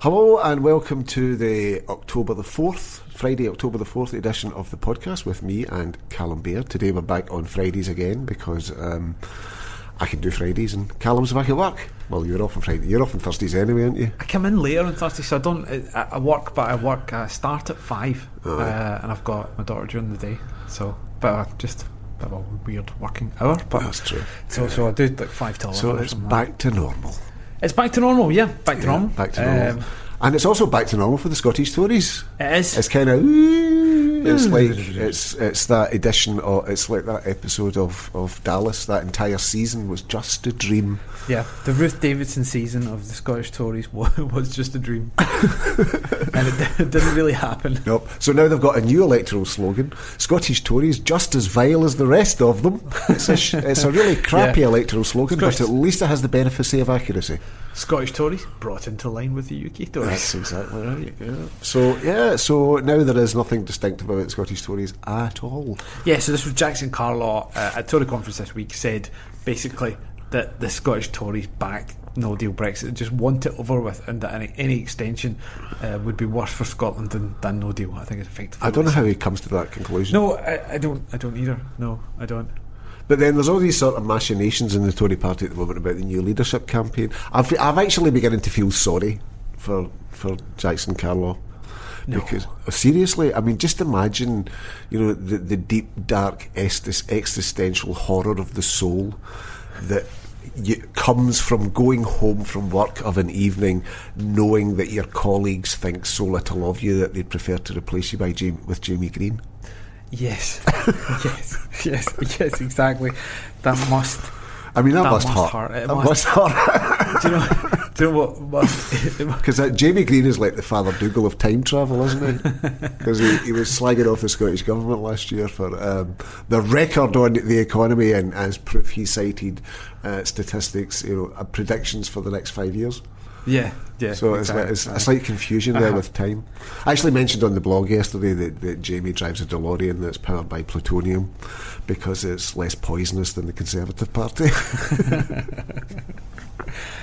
Hello and welcome to the October the 4th, Friday, October the 4th edition of the podcast with me and Callum Baird. Today we're back on Fridays again because um, I can do Fridays and Callum's back at work. Well, you're off on Friday. You're off on Thursdays anyway, aren't you? I come in later on Thursday, so I don't. I, I work, but I work. I start at five, Oh, uh, and I've got my daughter during the day. So, but uh, just a bit of a weird working hour. But That's true. so, so I do like five till. So it's back to normal. It's back to normal. Yeah, back to Yeah, normal. Back to normal. Um, and it's also back to normal for the Scottish Tories. it is. It's kind of it's like it's it's that edition or it's like that episode of, of Dallas. That entire season was just a dream. Yeah, the Ruth Davidson season of the Scottish Tories was, just a dream, and it, it didn't really happen. Nope. So now they've got a new electoral slogan: Scottish Tories just as vile as the rest of them. It's a sh- it's a really crappy Yeah. electoral slogan, Scottish- but at least it has the benefit of accuracy. Scottish Tories brought into line with the UK Tories. That's exactly right. Yeah. So yeah, so now there is nothing distinctive about Scottish Tories at all. Yeah, so this was Jackson Carlaw uh, at Tory conference this week said basically that the Scottish Tories back no deal Brexit, and just want it over with, and that any, any extension uh, would be worse for Scotland than, than no deal. I think it's effectively. I don't know how he comes to that conclusion. No, I, I don't. I don't either. No, I don't. But then there's all these sort of machinations in the Tory party at the moment about the new leadership campaign. I've, I've actually beginning to feel sorry for for Jackson Carlaw. No. Because seriously, I mean, just imagine, you know, the, the deep, dark, existential horror of the soul that comes from going home from work of an evening, knowing that your colleagues think so little of you that they'd prefer to replace you by Jamie, with Jamie Greene. Yes, yes, yes, yes. Exactly. That must. I mean, that, That must, must hurt. hurt. It That must- must hurt. Do you know? do you know what? Because Jamie Greene is like the Father Dougal of time travel, isn't he? Because he, he was slagging off the Scottish Government last year for um, the record on the economy, and as proof, he cited uh, statistics, you know, uh, predictions for the next five years. yeah, yeah. So it's, like, it's a slight confusion there Uh-huh. with time. I actually mentioned on the blog yesterday that, that Jamie drives a DeLorean that's powered by plutonium because it's less poisonous than the Conservative Party.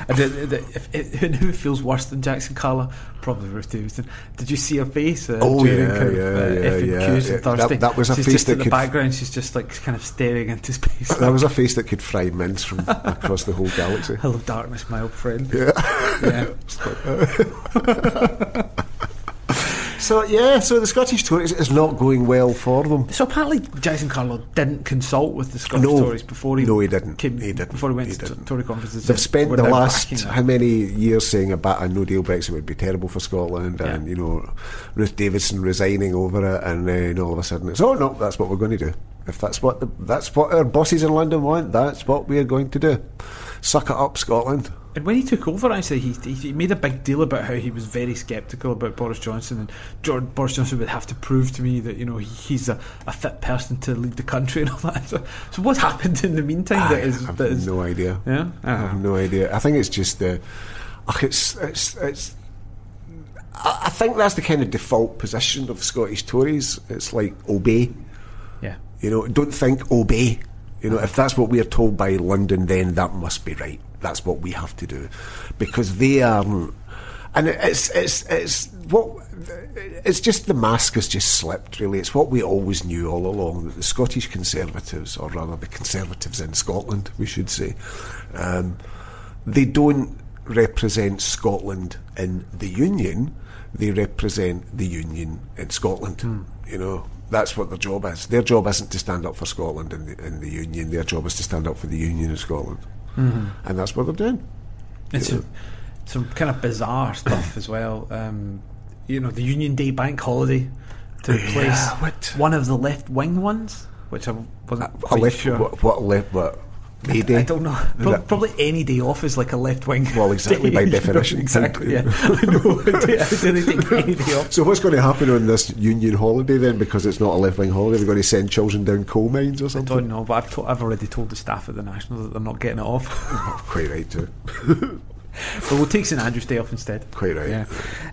And the, the, if, it, who feels worse than Jackson Carlaw? Probably Ruth Davidson. Did you see her face? Uh, Oh, yeah, kind of, yeah, uh, yeah, yeah? That- that was a she's face just that in the background. She's just like kind of staring into space. that was a face that could fry mince from across the whole galaxy. Hello, darkness, my old friend. Yeah. Yeah. So yeah, so the Scottish Tories is not going well for them. So apparently, Jason Carlaw didn't consult with the Scottish No. Tories before he No, he didn't. Came, He didn't. before he went He to. Tory conferences. They've spent the last how many years saying about a no deal Brexit would be terrible for Scotland, and you know Ruth Davidson resigning over it, and then all of a sudden it's oh no, that's what we're going to do. If that's what the, that's what our bosses in London want, that's what we are going to do. Suck it up, Scotland. And when he took over, actually, he, he, he made a big deal about how he was very sceptical about Boris Johnson, and George, Boris Johnson would have to prove to me that you know he, he's a, a fit person to lead the country and all that. So, so what happened in the meantime? I that is, have that is no idea. yeah. I have uh-huh. no idea. I think it's just the. ugh, it's it's it's. I I think that's the kind of default position of Scottish Tories. It's like obey. yeah. You know, don't think obey. You know, uh-huh. if that's what we are told by London, then that must be right. That's what we have to do, because they aren't. And it's it's it's what it's just the mask has just slipped. Really, it's what we always knew all along that the Scottish Conservatives, or rather the Conservatives in Scotland, we should say, um, they don't represent Scotland in the Union. They represent the Union in Scotland. You know, that's what their job is. Their job isn't to stand up for Scotland in the, in the Union. Their job is to stand up for the Union in Scotland, and that's what they're doing. It's some, some kind of bizarre stuff as well. Um, you know, the Union Day bank holiday to Yeah, what? one of the left wing ones, which I wasn't A quite left, sure. what, what left? What I don't know. Pro- probably any day off is like a left wing. Well, exactly, by day, you know, definition. exactly. Yeah, I know. I do- I think any day off. So what's going to happen on this Union holiday then? Because it's not a left wing holiday, they're going to send children down coal mines or something. I don't know, but I've, to- I've already told the staff at the National that they're not getting it off. Quite right too. but we'll take St Andrew's Day off instead. Quite right. Yeah.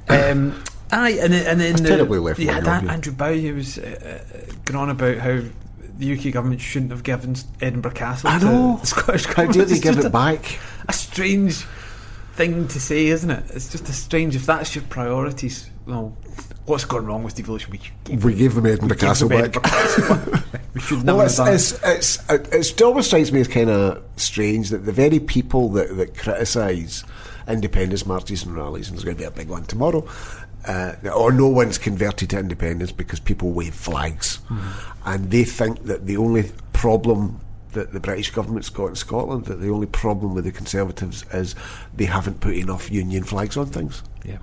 Um, aye, and then, and then the- terribly left Yeah, wing that. Andrew Bowie was uh, uh, going on about how the UK government shouldn't have given Edinburgh Castle. I to know. the Scottish How government. dare they give it a, back? A strange thing to say, isn't it? It's just a strange. If that's your priorities, well, what's gone wrong with devolution? We gave, We gave them Edinburgh Castle them back. Edinburgh Castle back. we should never Well, have it's, it's, it's, it, always strikes me as kind of strange that the very people that, that criticise independence marches and rallies, and there's going to be a big one tomorrow, uh, or no one's converted to independence because people wave flags. And they think that the only problem that the British government's got in Scotland, that the only problem with the Conservatives is they haven't put enough Union flags on things. Yeah.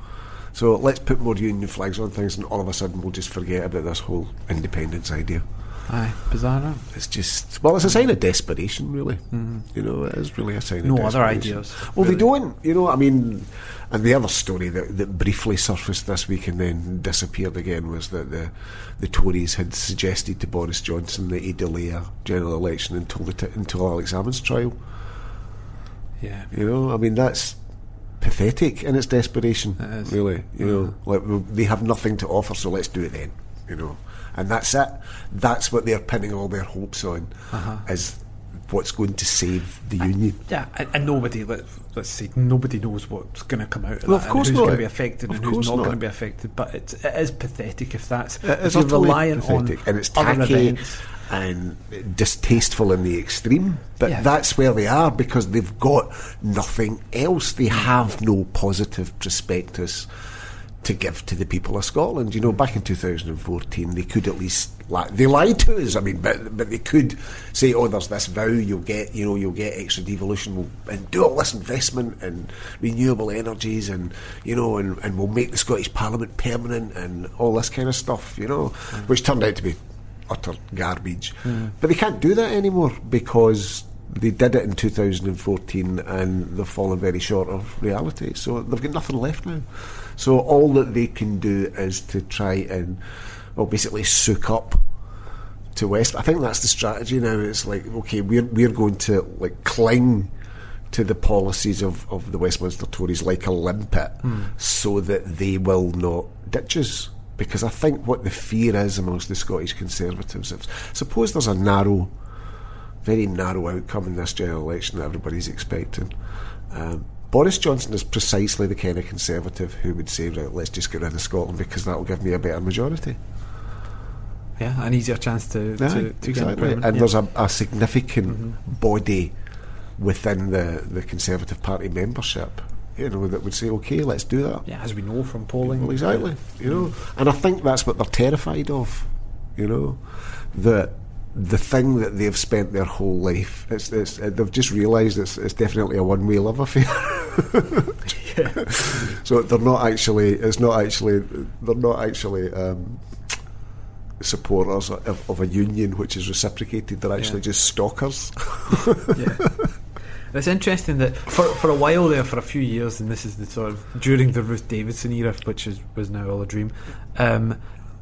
So let's put more Union flags on things, and all of a sudden we'll just forget about this whole independence idea. Aye, bizarre. huh? It's just well, it's a sign of desperation, really. Mm-hmm. You know, it is really a sign of desperation. No of other ideas, Well, they don't. You know, I mean, and the other story that, that briefly surfaced this week and then disappeared again was that the the Tories had suggested to Boris Johnson that he delay a general election until the t- until Alex Salmond's trial. Yeah. You know, I mean that's pathetic in its desperation. It is. Really, you know, mm-hmm. like they have nothing to offer, so let's do it then. You know, and that's it. That's what they're pinning all their hopes on, Uh-huh. is what's going to save the union. Yeah, and, and nobody, let, let's say, nobody knows what's going to come out of Well, that of course and who's not. going to be affected Of and who's course not, not. going to be affected. But it's, it is pathetic if that's It if is you're utterly relying pathetic, on and it's other tacky events. and distasteful in the extreme. But Yeah. that's where they are because they've got nothing else. They have no positive prospectus to give to the people of Scotland. You know, back in 2014, they could at least they lied to us. I mean, but but they could say, "Oh, there's this vow you'll get. You know, you'll get extra devolution we'll, and do all this investment in renewable energies, and you know, and, and we'll make the Scottish Parliament permanent and all this kind of stuff. You know, mm. which turned out to be utter garbage. Mm. But they can't do that anymore because they did it in 2014 and they've fallen very short of reality. So they've got nothing left now. So all that they can do is to try and, well, basically soak up to West. I think that's the strategy now. It's like, okay, we're we're going to like cling to the policies of, of the Westminster Tories like a limpet so that they will not ditch us. Because I think what the fear is amongst the Scottish Conservatives, is suppose there's a narrow, very narrow outcome in this general election that everybody's expecting. Um, Boris Johnson is precisely the kind of Conservative who would say, right, let's just get rid of Scotland because that will give me a better majority. Yeah, an easier chance to, to, to get exactly. And yeah. there's a, a significant mm-hmm. body within the, the Conservative Party membership, you know, that would say, okay, let's do that. yeah, as we know from polling. Well, exactly. You know, mm-hmm. and I think that's what they're terrified of. You know, that the thing that they've spent their whole life, it's, it's, they've just realised it's, it's definitely a one-way love affair. so they're not actually. It's not actually. They're not actually. Um, supporters of, of a union which is reciprocated they're actually Yeah. just stalkers yeah. It's interesting that for for a while there, for a few years, and this is the sort of during the Ruth Davidson era, which is was now all a dream. Um,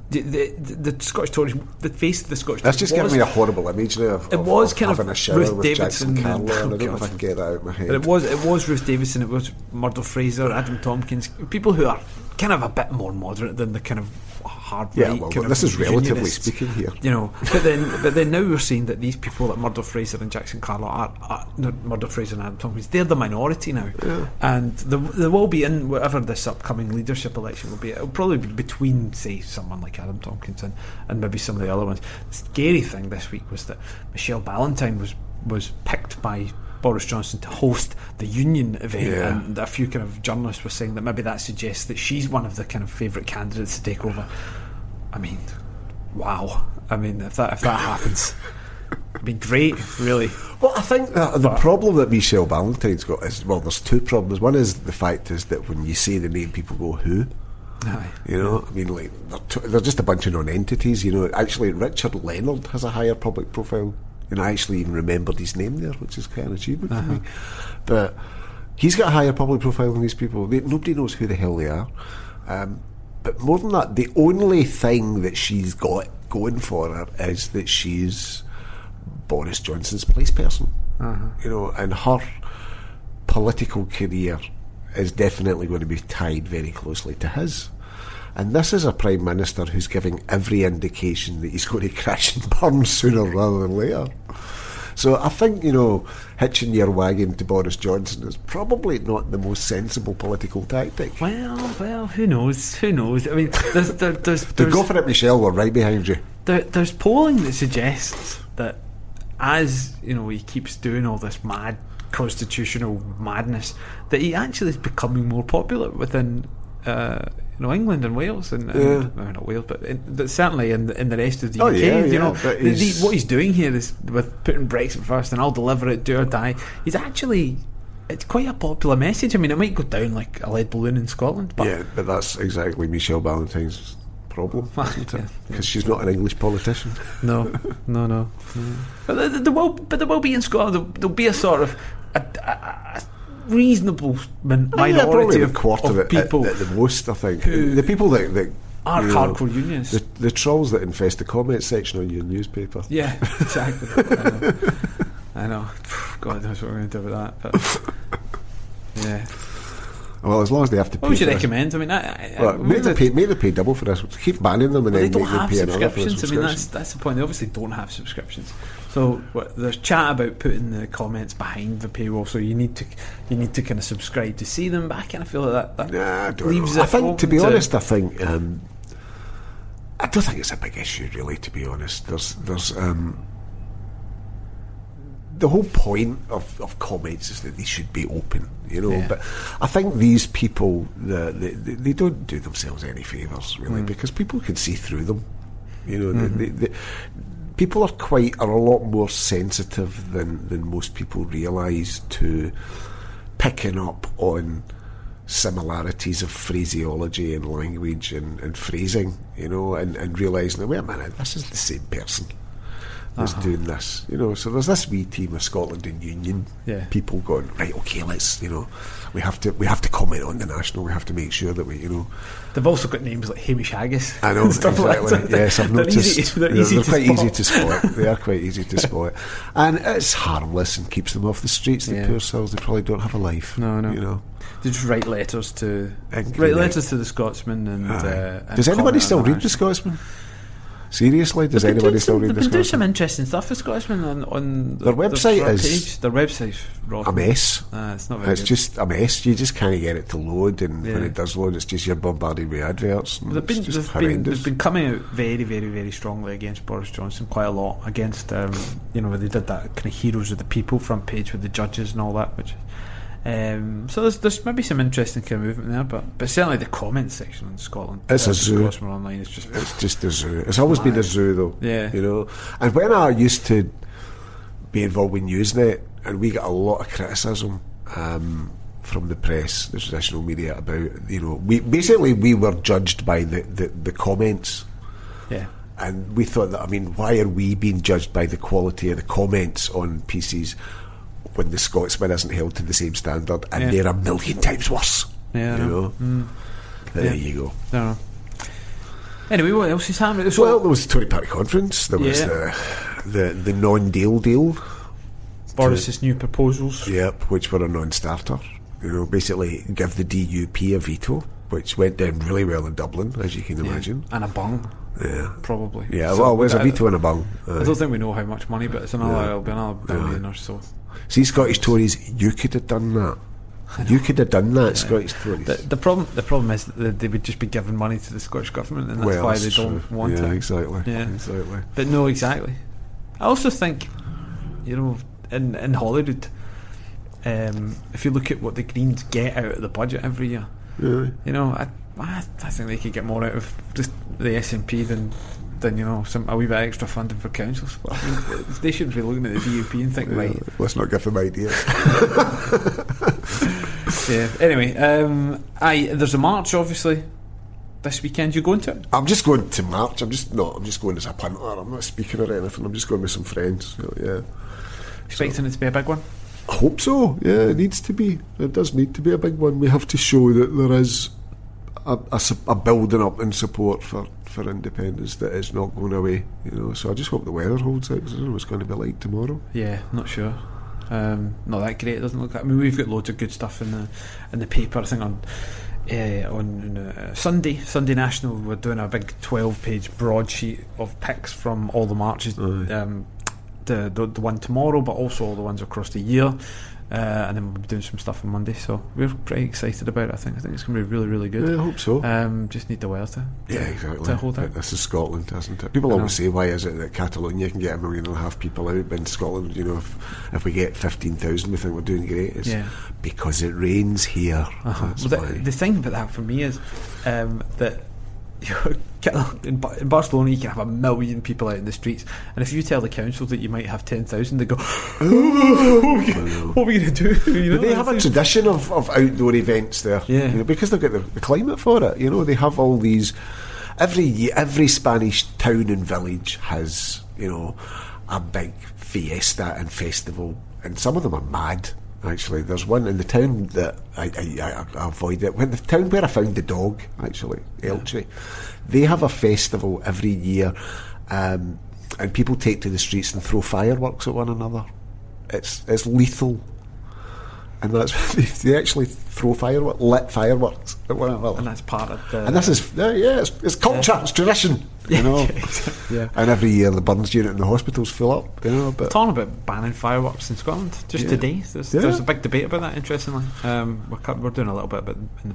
the, the, the Scottish Tories, the face of the Scottish that's Tories just was, giving me a horrible imagery of, It was of kind of having a shower Ruth with Davidson Jackson and- Carlaw and I oh, don't know if I can get that out of my head But it was it was Ruth Davidson, it was Murdo Fraser, Adam Tomkins, people who are kind of a bit more moderate than the kind of hard Yeah, right. well, kind this is relatively speaking here. You know, but then but then now we're seeing that these people like Murdo Fraser and Jackson Carlaw are, are no, Murdo Fraser and Adam Tomkins, they're the minority now, and the, there will be in whatever this upcoming leadership election will be. It'll probably be between say someone like Adam Tomkins and, and maybe some of the other ones. The scary thing this week was that Michelle Ballantyne was was picked by. Boris Johnson to host the union event, Yeah. and a few kind of journalists were saying that maybe that suggests that she's one of the kind of favourite candidates to take over. I mean, wow. I mean, if that if that happens, it'd be great, really. Well, I think that the problem that Michelle Ballantyne's got is well, there's two problems. One is the fact is that when you say the name, people go who. Aye. You know, I mean, like they're, t- they're just a bunch of non-entities. You know, actually, Richard Leonard has a higher public profile. Know, I actually even remembered his name there, which is quite an achievement for me. But he's got a higher public profile than these people. They, nobody knows who the hell they are. Um, but more than that, the only thing that she's got going for her is that she's Boris Johnson's place person. You know, and her political career is definitely going to be tied very closely to his. And this is a Prime Minister who's giving every indication that he's going to crash and burn sooner rather than later. So I think you know hitching your wagon to Boris Johnson is probably not the most sensible political tactic. Well, well, who knows? Who knows? I mean, there's there, there's, To there's go for it, Michelle. We're right behind you. there, there's polling that suggests that as you know he keeps doing all this mad constitutional madness, that he actually is becoming more popular within uh, you know England and Wales and, and Yeah. well, not Wales, but, in, but certainly in the, in the rest of the Oh, UK. yeah, you yeah, know, but the- the- what he's doing here is with putting Brexit first and I'll deliver it, do or die. He's actually. It's quite a popular message. I mean, it might go down like a lead balloon in Scotland, but yeah, but that's exactly Michelle Ballantyne's problem? Because she's not an English politician. No, no, no. But there, there will, but there will be in Scotland. There'll, there'll be a sort of a, a, a reasonable yeah, minority probably of, quarter of of it uh, people at, at the most. I think the people that, that are you know, hardcore unionists. the, the trolls that infest the comment section on your newspaper. yeah, exactly. I know. I know. God knows what we're going to do with that. But yeah, Well, as long as they have to. what pay would you for this. recommend? I mean, I, I, Well, make them pay, make them pay double for this. Keep banning them and Well, they don't have pay another for subscriptions. I mean, that's that's the point. They obviously don't have subscriptions. So what, there's chat about putting the comments behind the paywall. So you need to you need to kind of subscribe to see them. But I kind of feel that that Nah, I leaves. I think, to be open honest, I think um, I don't think it's a big issue, really. To be honest, there's there's um, the whole point of, of comments is that they should be open, you know. Yeah. But I think these people, the, they, they, they don't do themselves any favours, Mm. really, because people can see through them. You know, they, they, they, people are quite are a lot more sensitive than than most people realise to picking up on similarities of phraseology and language and, and phrasing, you know, and, and realising that, wait a minute, this is the same person that's Uh-huh. doing this, you know. So there's this wee team of Scotland and Union Yeah. people going, right, okay, let's, you know, we have to we have to comment on the national, we have to make sure that we, you know, They've also got names like Hamish Haggis. I know stuff like that. yes, I've They're noticed. Easy, they're they're they're quite spot. easy to spot. They are quite easy to spot, and it's harmless and keeps them off the streets. The Yeah. poor souls, they probably don't have a life. No, no. You know, They just write letters to And- write letters to the Scotsman and. Uh, and Does anybody still read the Scotsman? Seriously, does They've anybody still some- read They've the been doing some interesting stuff for Scotsman on, on Their website front is page. Their website's rotten. A mess. It's not very It's good. just a mess. You just can't get it to load, and when it does load, it's just you're bombarded with adverts. and They've been, it's just they've, been, horrendous. they've been coming out very, very, very strongly against Boris Johnson, quite a lot. Against, um, you know, where they did that kind of Heroes of the People front page with the judges and all that. Which, um, so there's, there's maybe some interesting kind of movement there, but but certainly the comment section in Scotland, It's a uh, zoo. Online is just It's just a zoo. It's always been a zoo, though. Yeah. You know, and when I used to be involved with Newsnet, and we got a lot of criticism um, from the press, the traditional media, about you know, we basically we were judged by the the, the comments. yeah. And we thought that, I mean, why are we being judged by the quality of the comments on PCs when the Scotsman isn't held to the same standard and Yeah. they're a million times worse? Yeah, You know. know? Mm. There Yeah. you go. I don't know. Anyway, what else is happening? So, Well, there was the Tory Party conference. There was the, the the non-deal deal. Boris's new proposals. Yep, which were a non-starter. You know, basically give the DUP a veto, which went down really well in Dublin, as you can Yeah. imagine. And a bung, Yeah, probably. yeah. So, well, there's a veto in a bung. I don't think we know how much money, but it's another. Yeah. It'll be another billion or so. See, Scottish Tories, you could have done that. You could have done that, Scottish Tories. The, the problem, the problem is that they would just be giving money to the Scottish government, and that's well, why that's they don't want yeah, it. exactly. Yeah. exactly. But no, exactly. I also think, you know, in in Holyrood, um, if you look at what the Greens get out of the budget every year, Yeah. you know, I I, I think they could get more out of just the SNP than than you know some a wee bit extra funding for councils. But I mean, they shouldn't be looking at the DUP and think, right, Yeah, Let's not give them ideas. yeah. Anyway, um, aye, there's a march obviously this weekend. You going to it? I'm just going to March. I'm just not. I'm just going as a punter. I'm not speaking or anything. I'm just going with some friends. So, yeah. Expecting it to be a big one. I hope so. Yeah, it needs to be. It does need to be a big one. We have to show that there is a, a, a building up in support for, for independence that is not going away. You know, so I just hope the weather holds out. 'cause I don't know what it's going to be like tomorrow. Yeah, not sure. Um, not that great. It doesn't look. I mean, we've got loads of good stuff in the in the paper. I think on uh, on uh, Sunday, Sunday National, we're doing a big twelve-page broadsheet of pics from all the marches um, the, the the one tomorrow, but also all the ones across the year. Uh, and then we'll be doing some stuff on Monday, so we're pretty excited about it. I think I think it's going to be really, really good. Yeah, I hope so. Um, just need the weather to, yeah, exactly. to hold out. This is Scotland, isn't it? People always say, why is it that Catalonia can get a million and a half people out, but in Scotland, you know, if, if we get 15,000, we think we're doing great. It's Yeah. because it rains here. Uh-huh. Well, the, the thing about that for me is um, that you know, in, in Barcelona you can have a million people out in the streets, and if you tell the council that you might have ten thousand, they go, "What are we gonna- what are we going to do?" You know, they have a tradition of, of outdoor events there, Yeah. you know, because they've got the, the climate for it. You know, they have all these. Every every Spanish town and village has you know a big fiesta and festival, and some of them are mad. Actually, there's one in the town that I, I, I, avoid it. When the town where I found the dog, actually, Elche, they have a festival every year, um, and people take to the streets and throw fireworks at one another. It's it's lethal and that's they, they actually throw fireworks, lit fireworks another. and that's part of the. And this is yeah, yeah it's, it's culture, it's tradition, you know. yeah. And every year the burns unit in the hospitals fill up, you know. But Talking about banning fireworks in Scotland just Yeah. today. There's, Yeah. there's a big debate about that. Interestingly, um, we're, we're doing a little bit the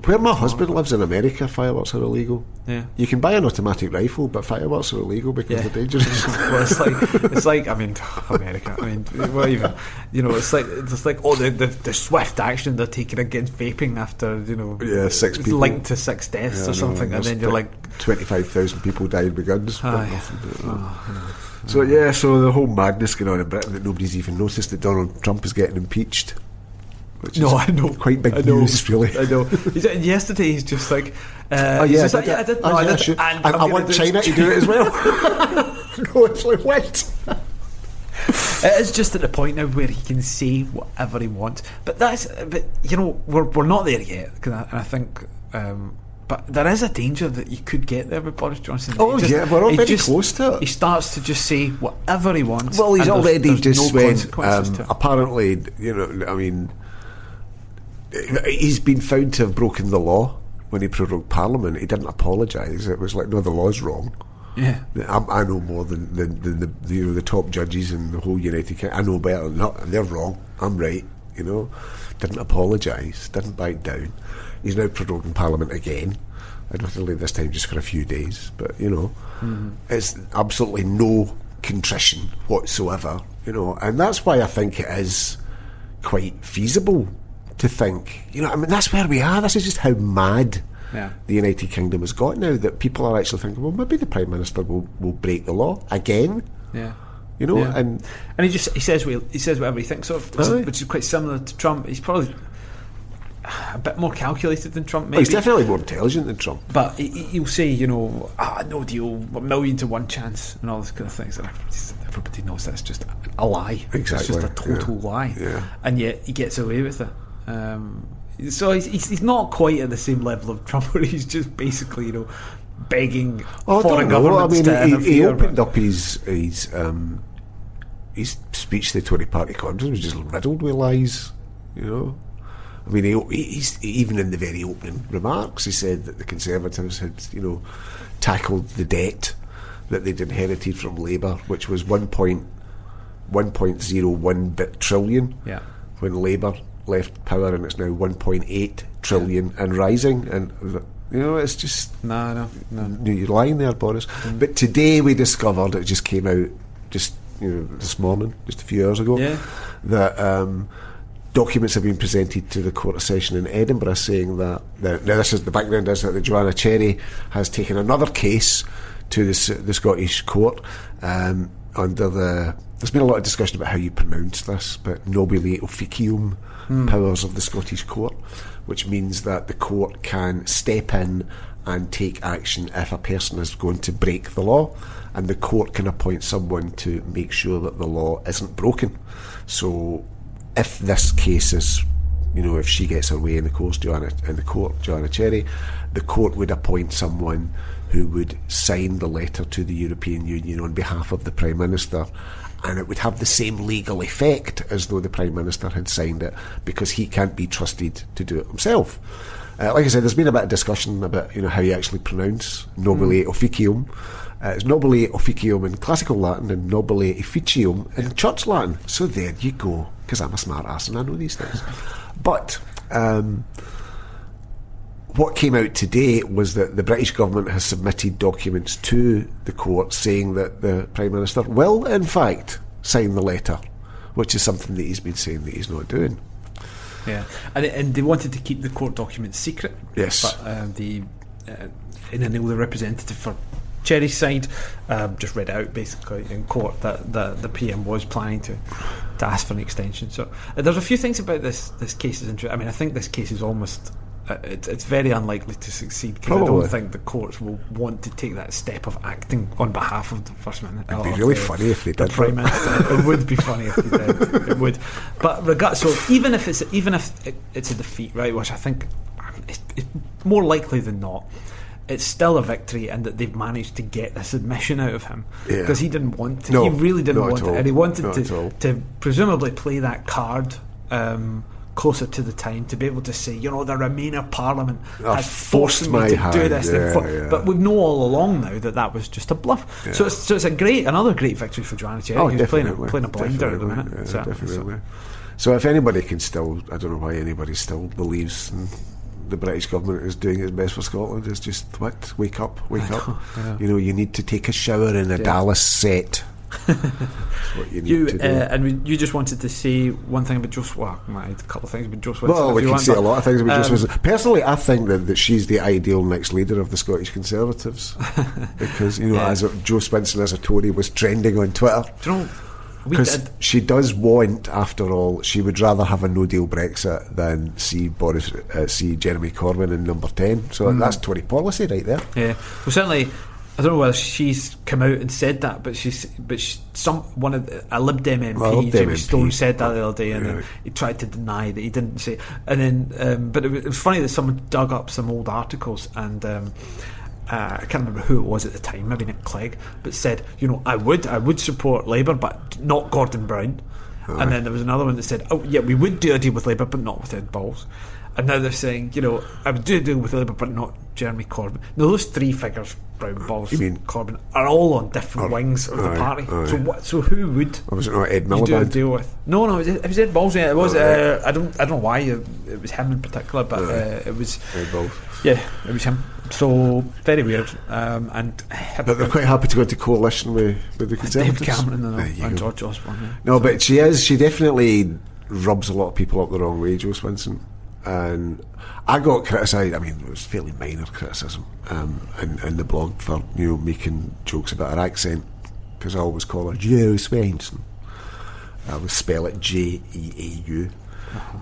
where my husband lives in America, fireworks are illegal. Yeah. You can buy an automatic rifle, but fireworks are illegal because Yeah. they're dangerous. well, it's like it's like I mean America. I mean, what even you know, it's like it's like oh the, the the swift action they're taking against vaping after you know Yeah, six people. linked to six deaths Yeah, or something, and then you're like, twenty-five thousand people died with guns. Aye. oh, So yeah, so the whole madness going on in Britain that nobody's even noticed that Donald Trump is getting impeached. Which no, is I know, quite big I know, news, really. I know. And yesterday he's just like, uh, Oh yeah, just like, yeah, I Oh, no, I did, sure. and And I'm I want China to do it as well. no, it's like what? It is just at the point now where he can say whatever he wants. But that's, but you know, we're we're not there yet. 'cause I, and I think, um, but there is a danger that you could get there with Boris Johnson. Oh, just- yeah, we're all very just- close to it. He starts to just say whatever he wants. Well, he's there's- already there's just no went. Um, apparently, you know, I mean, he's been found to have broken the law when he prorogued Parliament. He didn't apologise. It was like, no, the law's wrong. Yeah. I'm, I know more than, than, than the, the you know the top judges in the whole United Kingdom. I know better. than Not, and they're wrong. I'm right. You know, didn't apologise. Didn't back down. He's now proroguing Parliament again. Admittedly, this time just for a few days. But you know, mm-hmm. it's absolutely no contrition whatsoever. You know, and that's why I think it is quite feasible to think. You know, I mean, that's where we are. This is just how mad Yeah. the United Kingdom has got now that people are actually thinking, well, maybe the Prime Minister will, will break the law again. Yeah. You know, Yeah. and And he just he says what- he says whatever he thinks of, which, is, which is quite similar to Trump. He's probably a bit more calculated than Trump. Maybe. well, he's definitely more intelligent than Trump. But he- he- he'll say, you know, ah, no deal, a million to one chance, and all this kind of things. And everybody knows that's just a lie. Exactly, It's just a total yeah. lie. Yeah. And yet he gets away with it. Um, so he's, he's, he's not quite at the same level of Trump, where he's just basically, you know, begging Oh, I for a don't know. I mean, to he, he opened up his his um, his speech to the Tory Party conference was just riddled with lies. You know, I mean, he, he's even in the very opening remarks, he said that the Conservatives had, you know, tackled the debt that they'd inherited from Labour, which was one point one point zero one bit trillion. Yeah. when Labour left power, and it's now one point eight trillion and rising. And you know, it's just No, no, no. you're lying there, Boris. But today we discovered it just came out just you know this morning, just a few hours ago, Yeah. that um, documents have been presented to the Court of Session in Edinburgh saying that, that now this is the background is that the Joanna Cherry has taken another case to the, the Scottish Court um, under the. There's been a lot of discussion about how you pronounce this, but nobile officium hmm. powers of the Scottish Court, which means that the court can step in and take action if a person is going to break the law, and the court can appoint someone to make sure that the law isn't broken. So, if this case is, you know, if she gets her way in the court, Joanna in the court, Joanna Cherry, the court would appoint someone who would sign the letter to the European Union on behalf of the Prime Minister. And it would have the same legal effect as though the Prime Minister had signed it because he can't be trusted to do it himself. Uh, like I said, there's been a bit of discussion about you know how you actually pronounce nobile officium. Uh, it's nobile officium in classical Latin and nobile officium in church Latin. So there you go, because I'm a smart ass and I know these things. But um, what came out today was that the British government has submitted documents to the court saying that the Prime Minister will, in fact, sign the letter, which is something that he's been saying that he's not doing. Yeah, and, and they wanted to keep the court documents secret. Yes. But uh, the uh, in an the representative for Cherry's side um, just read out basically in court that, that the PM was planning to to ask for an extension. So uh, there's a few things about this this case is interesting. I mean, I think this case is almost. Uh, it's, it's very unlikely to succeed because I don't think the courts will want to take that step of acting on behalf of the first minister. It'd be really the- funny if they the did prime minister. it would be funny if they did. It would. But regard so even if it's even if it, it's a defeat, right? Which I think it's, it's more likely than not. It's still a victory, and that they've managed to get this admission out of him Yeah. because he didn't want to. No, he really didn't want it, and he wanted Not to to presumably play that card. Um, Closer to the time to be able to say, you know, the Remainer Parliament I has forced forced me to do this. yeah, For- yeah. But we know all along now that that was just a bluff. So, it's, so it's a great, another great victory for Joanna Cherry, Oh, who's playing a, playing a blinder at the minute. yeah, so, definitely. So if anybody can still, I don't know why anybody still believes in the British government is doing its best for Scotland. Is just what? Wake up, wake I up. know, know. You know, you need to take a shower in a Dallas set. You need You to uh, and we, you just wanted to say one thing about Jo. Sw- Well, a couple of things about Swinson. well, we can want, say a lot of things about um, Jo Swinson. Personally, I think that, that she's the ideal next leader of the Scottish Conservatives because you know, Yeah. as a, Jo Swinson as a Tory was trending on Twitter. Do you know, Because did. she does want, after all, she would rather have a no deal Brexit than see Boris, uh, see Jeremy Corbyn in number ten. So Mm. that's Tory policy right there. Yeah, well, certainly. I don't know whether she's come out and said that, but she's but she, some one of the, a Lib Dem MP, Well, Lib Dem Jamie MP, Stone, said that the other day, and yeah. then he tried to deny that he didn't say. And then, um, but it was, it was funny that someone dug up some old articles and. Um, uh, I can't remember who it was at the time, maybe Nick Clegg, but said, you know, I would, I would support Labour, but not Gordon Brown. And then there was another one that said, oh yeah, we would do a deal with Labour, but not with Ed Balls. And now they're saying, you know, I would do a deal with Labour, but not Jeremy Corbyn. Now those three figures, Brown, Balls, You mean- Corbyn, are all on different Are- wings of the aye, party. aye. So what? So who would Or was it not Ed you do a Miliband? deal with? No, no, it was, it was Ed Balls. Yeah, it was. Oh, uh, I don't, I don't know why it, was him in particular, but uh, it was. Ed Balls. Yeah, it was him. So very weird. Um, and But they're quite happy to go into coalition with, with the David Conservatives. Cameron and, There and. George Osborne. Yeah. No, but she is. She definitely rubs a lot of people up the wrong way, Jo Swinson. And I got criticised. I mean, it was fairly minor criticism um, in, in the blog for you know making jokes about her accent because I always call her Joe Swinson. I would spell it J E A U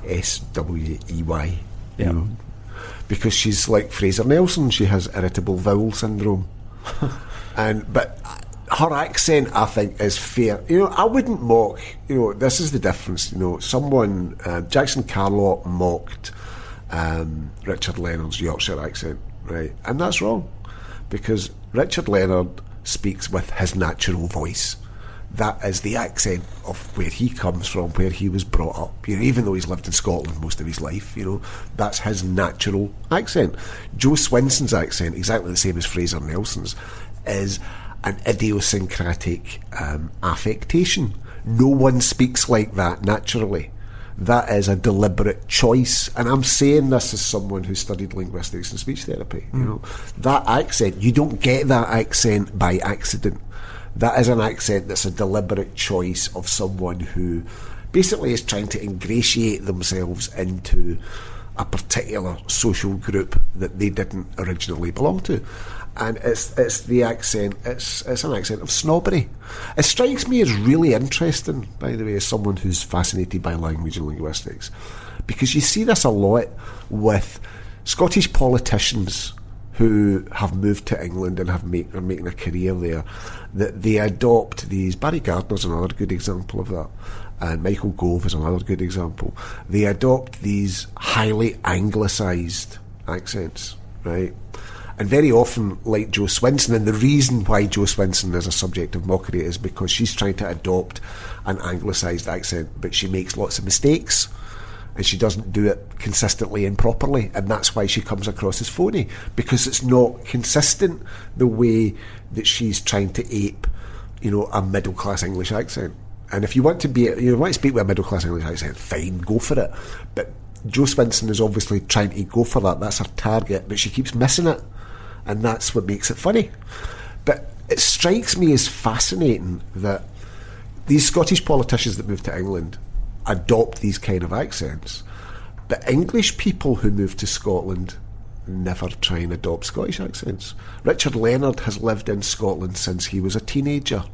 S W E Y. you know, Because she's like Fraser Nelson. She has irritable vowel syndrome. and but her accent, I think, is fair. You know, I wouldn't mock. You know, this is the difference. You know, someone uh, Jackson Carlaw mocked um, Richard Leonard's Yorkshire accent, right? And that's wrong because Richard Leonard speaks with his natural voice. That is the accent of where he comes from, where he was brought up. You know, even though he's lived in Scotland most of his life, you know, that's his natural accent. Jo Swinson's accent, exactly the same as Fraser Nelson's, is an idiosyncratic um, affectation. No one speaks like that naturally. That is a deliberate choice, and I'm saying this as someone who studied linguistics and speech therapy. You know, that accent you don't get that accent by accident. That is an accent that's a deliberate choice of someone who basically is trying to ingratiate themselves into a particular social group that they didn't originally belong to. And it's it's the accent it's it's an accent of snobbery. It strikes me as really interesting, by the way, as someone who's fascinated by language and linguistics. Because you see this a lot with Scottish politicians who have moved to England and have make, are making a career there, that they adopt these. Barry Gardiner's another good example of that, and Michael Gove is another good example. They adopt these highly anglicised accents, right? And very often, like Jo Swinson, and the reason why Jo Swinson is a subject of mockery is because she's trying to adopt an anglicised accent, but she makes lots of mistakes and she doesn't do it consistently and properly, and that's why she comes across as phony because it's not consistent the way that she's trying to ape, you know, a middle class English accent. And if you want to be, you to speak with a middle class English accent, fine, go for it. But Jo Swinson is obviously trying to go for that. That's her target, but she keeps missing it, and that's what makes it funny. But it strikes me as fascinating that these Scottish politicians that move to England adopt these kind of accents, but English people who move to Scotland never try and adopt Scottish accents. Richard Leonard has lived in Scotland since he was a teenager.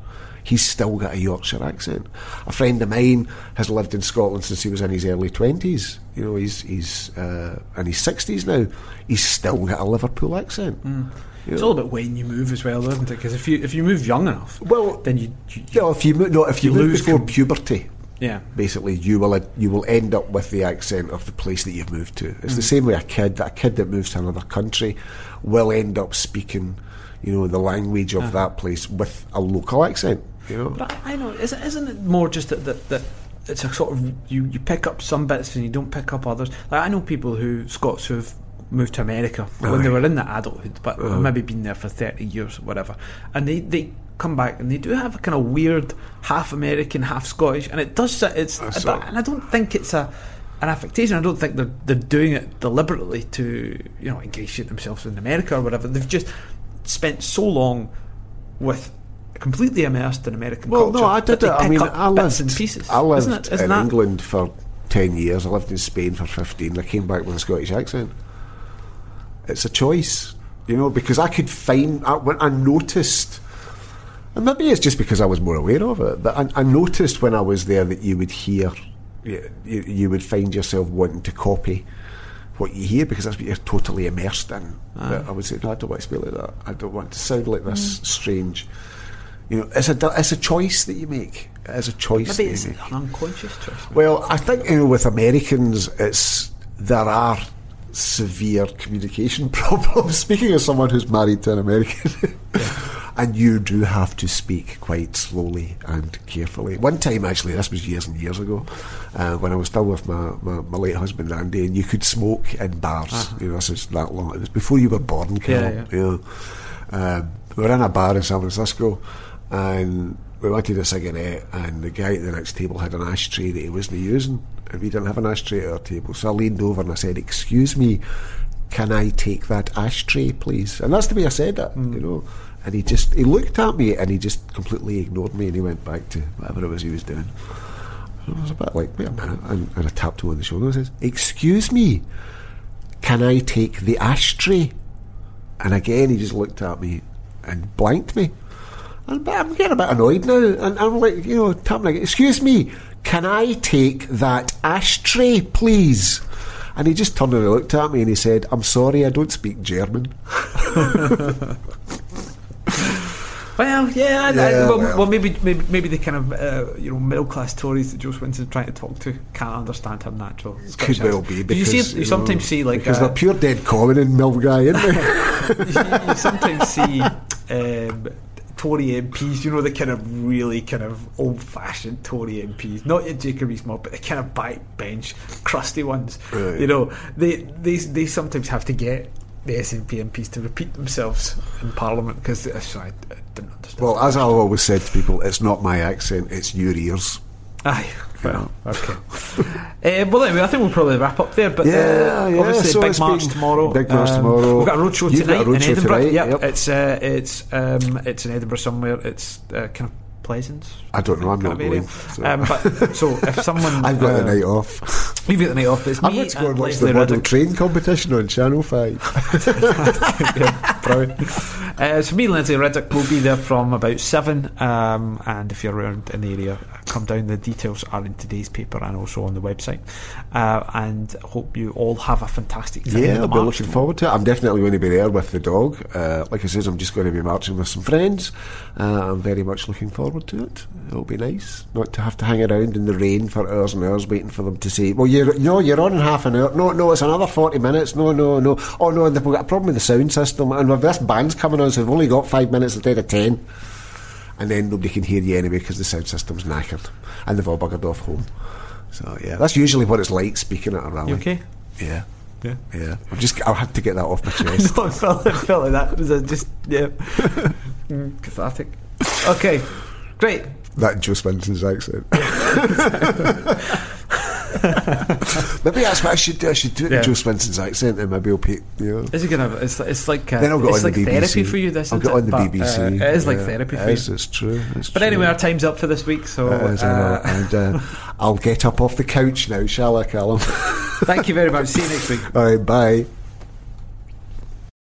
He's still got a Yorkshire accent. A friend of mine has lived in Scotland since he was in his early twenties. You know, he's he's uh, in his sixties now. He's still got a Liverpool accent. Mm. It's all about when you move as well, isn't it? Because if you if you move young enough, well, then you, you, you know, if you move, no, if you, you move before com- puberty, yeah, basically you will you will end up with the accent of the place that you've moved to. It's mm. the same way a kid a kid that moves to another country will end up speaking, you know, the language of uh-huh. that place with a local accent. You know, but I, I know isn't isn't it more just that that. that it's a sort of you, you pick up some bits and you don't pick up others. Like I know people who Scots who've moved to America when they were in their adulthood, but uh-huh. maybe been there for thirty years or whatever, and they they come back and they do have a kind of weird half American, half Scottish, and it does it's and I don't think it's a an affectation. I don't think they're they're doing it deliberately to you know ingratiate themselves in America or whatever. They've just spent so long with completely immersed in American well, culture. Well, no, I did it. I mean, I lived, and pieces. I lived isn't it? Isn't in that? England for ten years. I lived in Spain for fifteen. I came back with a Scottish accent. It's a choice, you know, because I could find I, when I noticed and maybe it's just because I was more aware of it. But I, I noticed when I was there that you would hear, you, you, would find yourself wanting to copy what you hear because that's what you're totally immersed in. Ah. I would say, no, I don't want to speak like that. I don't want to sound like this mm. strange. You know, it's a it's a choice that you make. It's a choice. Maybe it's an unconscious choice. Well, I think you know with Americans, it's there are severe communication problems. Speaking as someone who's married to an American. yeah and you do have to speak quite slowly and carefully. One time, actually, this was years and years ago, uh, when I was still with my, my, my, late husband Andy, and you could smoke in bars. Uh-huh. You know, this is that long. It was before you were born, Carol. Yeah, yeah. You know, um, we were in a bar in San Francisco, and we wanted a cigarette, and the guy at the next table had an ashtray that he wasn't using, and we didn't have an ashtray at our table. So I leaned over and I said, "Excuse me." Can I take that ashtray, please? And that's the way I said it, mm. you know. And he just he looked at me and he just completely ignored me and he went back to whatever it was he was doing. And I was a bit like, wait a minute, and, and I tapped him on the shoulder and says, "Excuse me, can I take the ashtray?" And again, he just looked at me and blanked me. And I'm getting a bit annoyed now, and I'm like, you know, tapping again. Excuse me, can I take that ashtray, please? And he just turned and looked at me and he said, I'm sorry, I don't speak German. Well, yeah, yeah I, well, well, well, maybe, maybe maybe the kind of uh, you know middle class Tories that Jo Swinson's trying to talk to can't understand her natural. Scottish Could well be because you, see, you, you sometimes see like because uh, they're pure dead common in Milngavie, isn't they? you, you, sometimes see. Um, Tory MPs, you know, the kind of really kind of old fashioned Tory MPs, not your Jacob Rees-Mogg, but the kind of backbench, crusty ones. Right. You know, they, they they sometimes have to get the SNP MPs to repeat themselves in Parliament because uh, I, I didn't understand. Well, as I've always said to people, it's not my accent; it's your ears. Aye. Well, okay. uh, well, anyway, I think we'll probably wrap up there. But yeah, uh, yeah. obviously, so big march tomorrow. Big march um, tomorrow. We've got a roadshow tonight road in Edinburgh. Tonight, yep. yep. It's uh, it's um, it's in Edinburgh somewhere. It's uh, kind of Pleasance. I don't know. I'm not going. So. Um, but, so if someone, I've got uh, the night off. You've got the night off. But it's I'm going to go and watch the model train competition on Channel Five. yeah, proud. Uh, so me and Lesley Riddoch will be there from about seven, um, and if you're around in the area, come down. The details are in today's paper and also on the website. Uh, and hope you all have a fantastic time. Yeah, I'll be looking forward to it. I'm definitely going to be there with the dog. Uh, like I said, I'm just going to be marching with some friends. Uh, I'm very much looking forward to it. It'll be nice not to have to hang around in the rain for hours and hours waiting for them to say, "Well, you're no, you're on in half an hour." No, no, it's another forty minutes. No, no, no. Oh no, we've got a problem with the sound system, and with this band's coming on, so we've only got five minutes instead of ten. And then nobody can hear you anyway because the sound system's knackered, and they've all buggered off home. So yeah, that's usually what it's like speaking at a rally. You okay? Yeah, Yeah. yeah. I'm just. I had to get that off my chest. no, it felt, it felt like that. It was just yeah, Mm, cathartic. Okay, great. that Jo Swinson's accent. maybe that's what I should do. I should do it Yeah. in Jo Swinson's accent, and maybe I'll pay. You know. Is it gonna? It's it's like uh, Then I'll it's on like the BBC. therapy for you. This I'll get on the But, BBC. uh, it is like therapy for is, you. It's true. It's But true. anyway, our time's up for this week. So It is, I know. uh, and uh, I'll get up off the couch now, shall I, Callum? thank you very much. See you next week. All right, bye.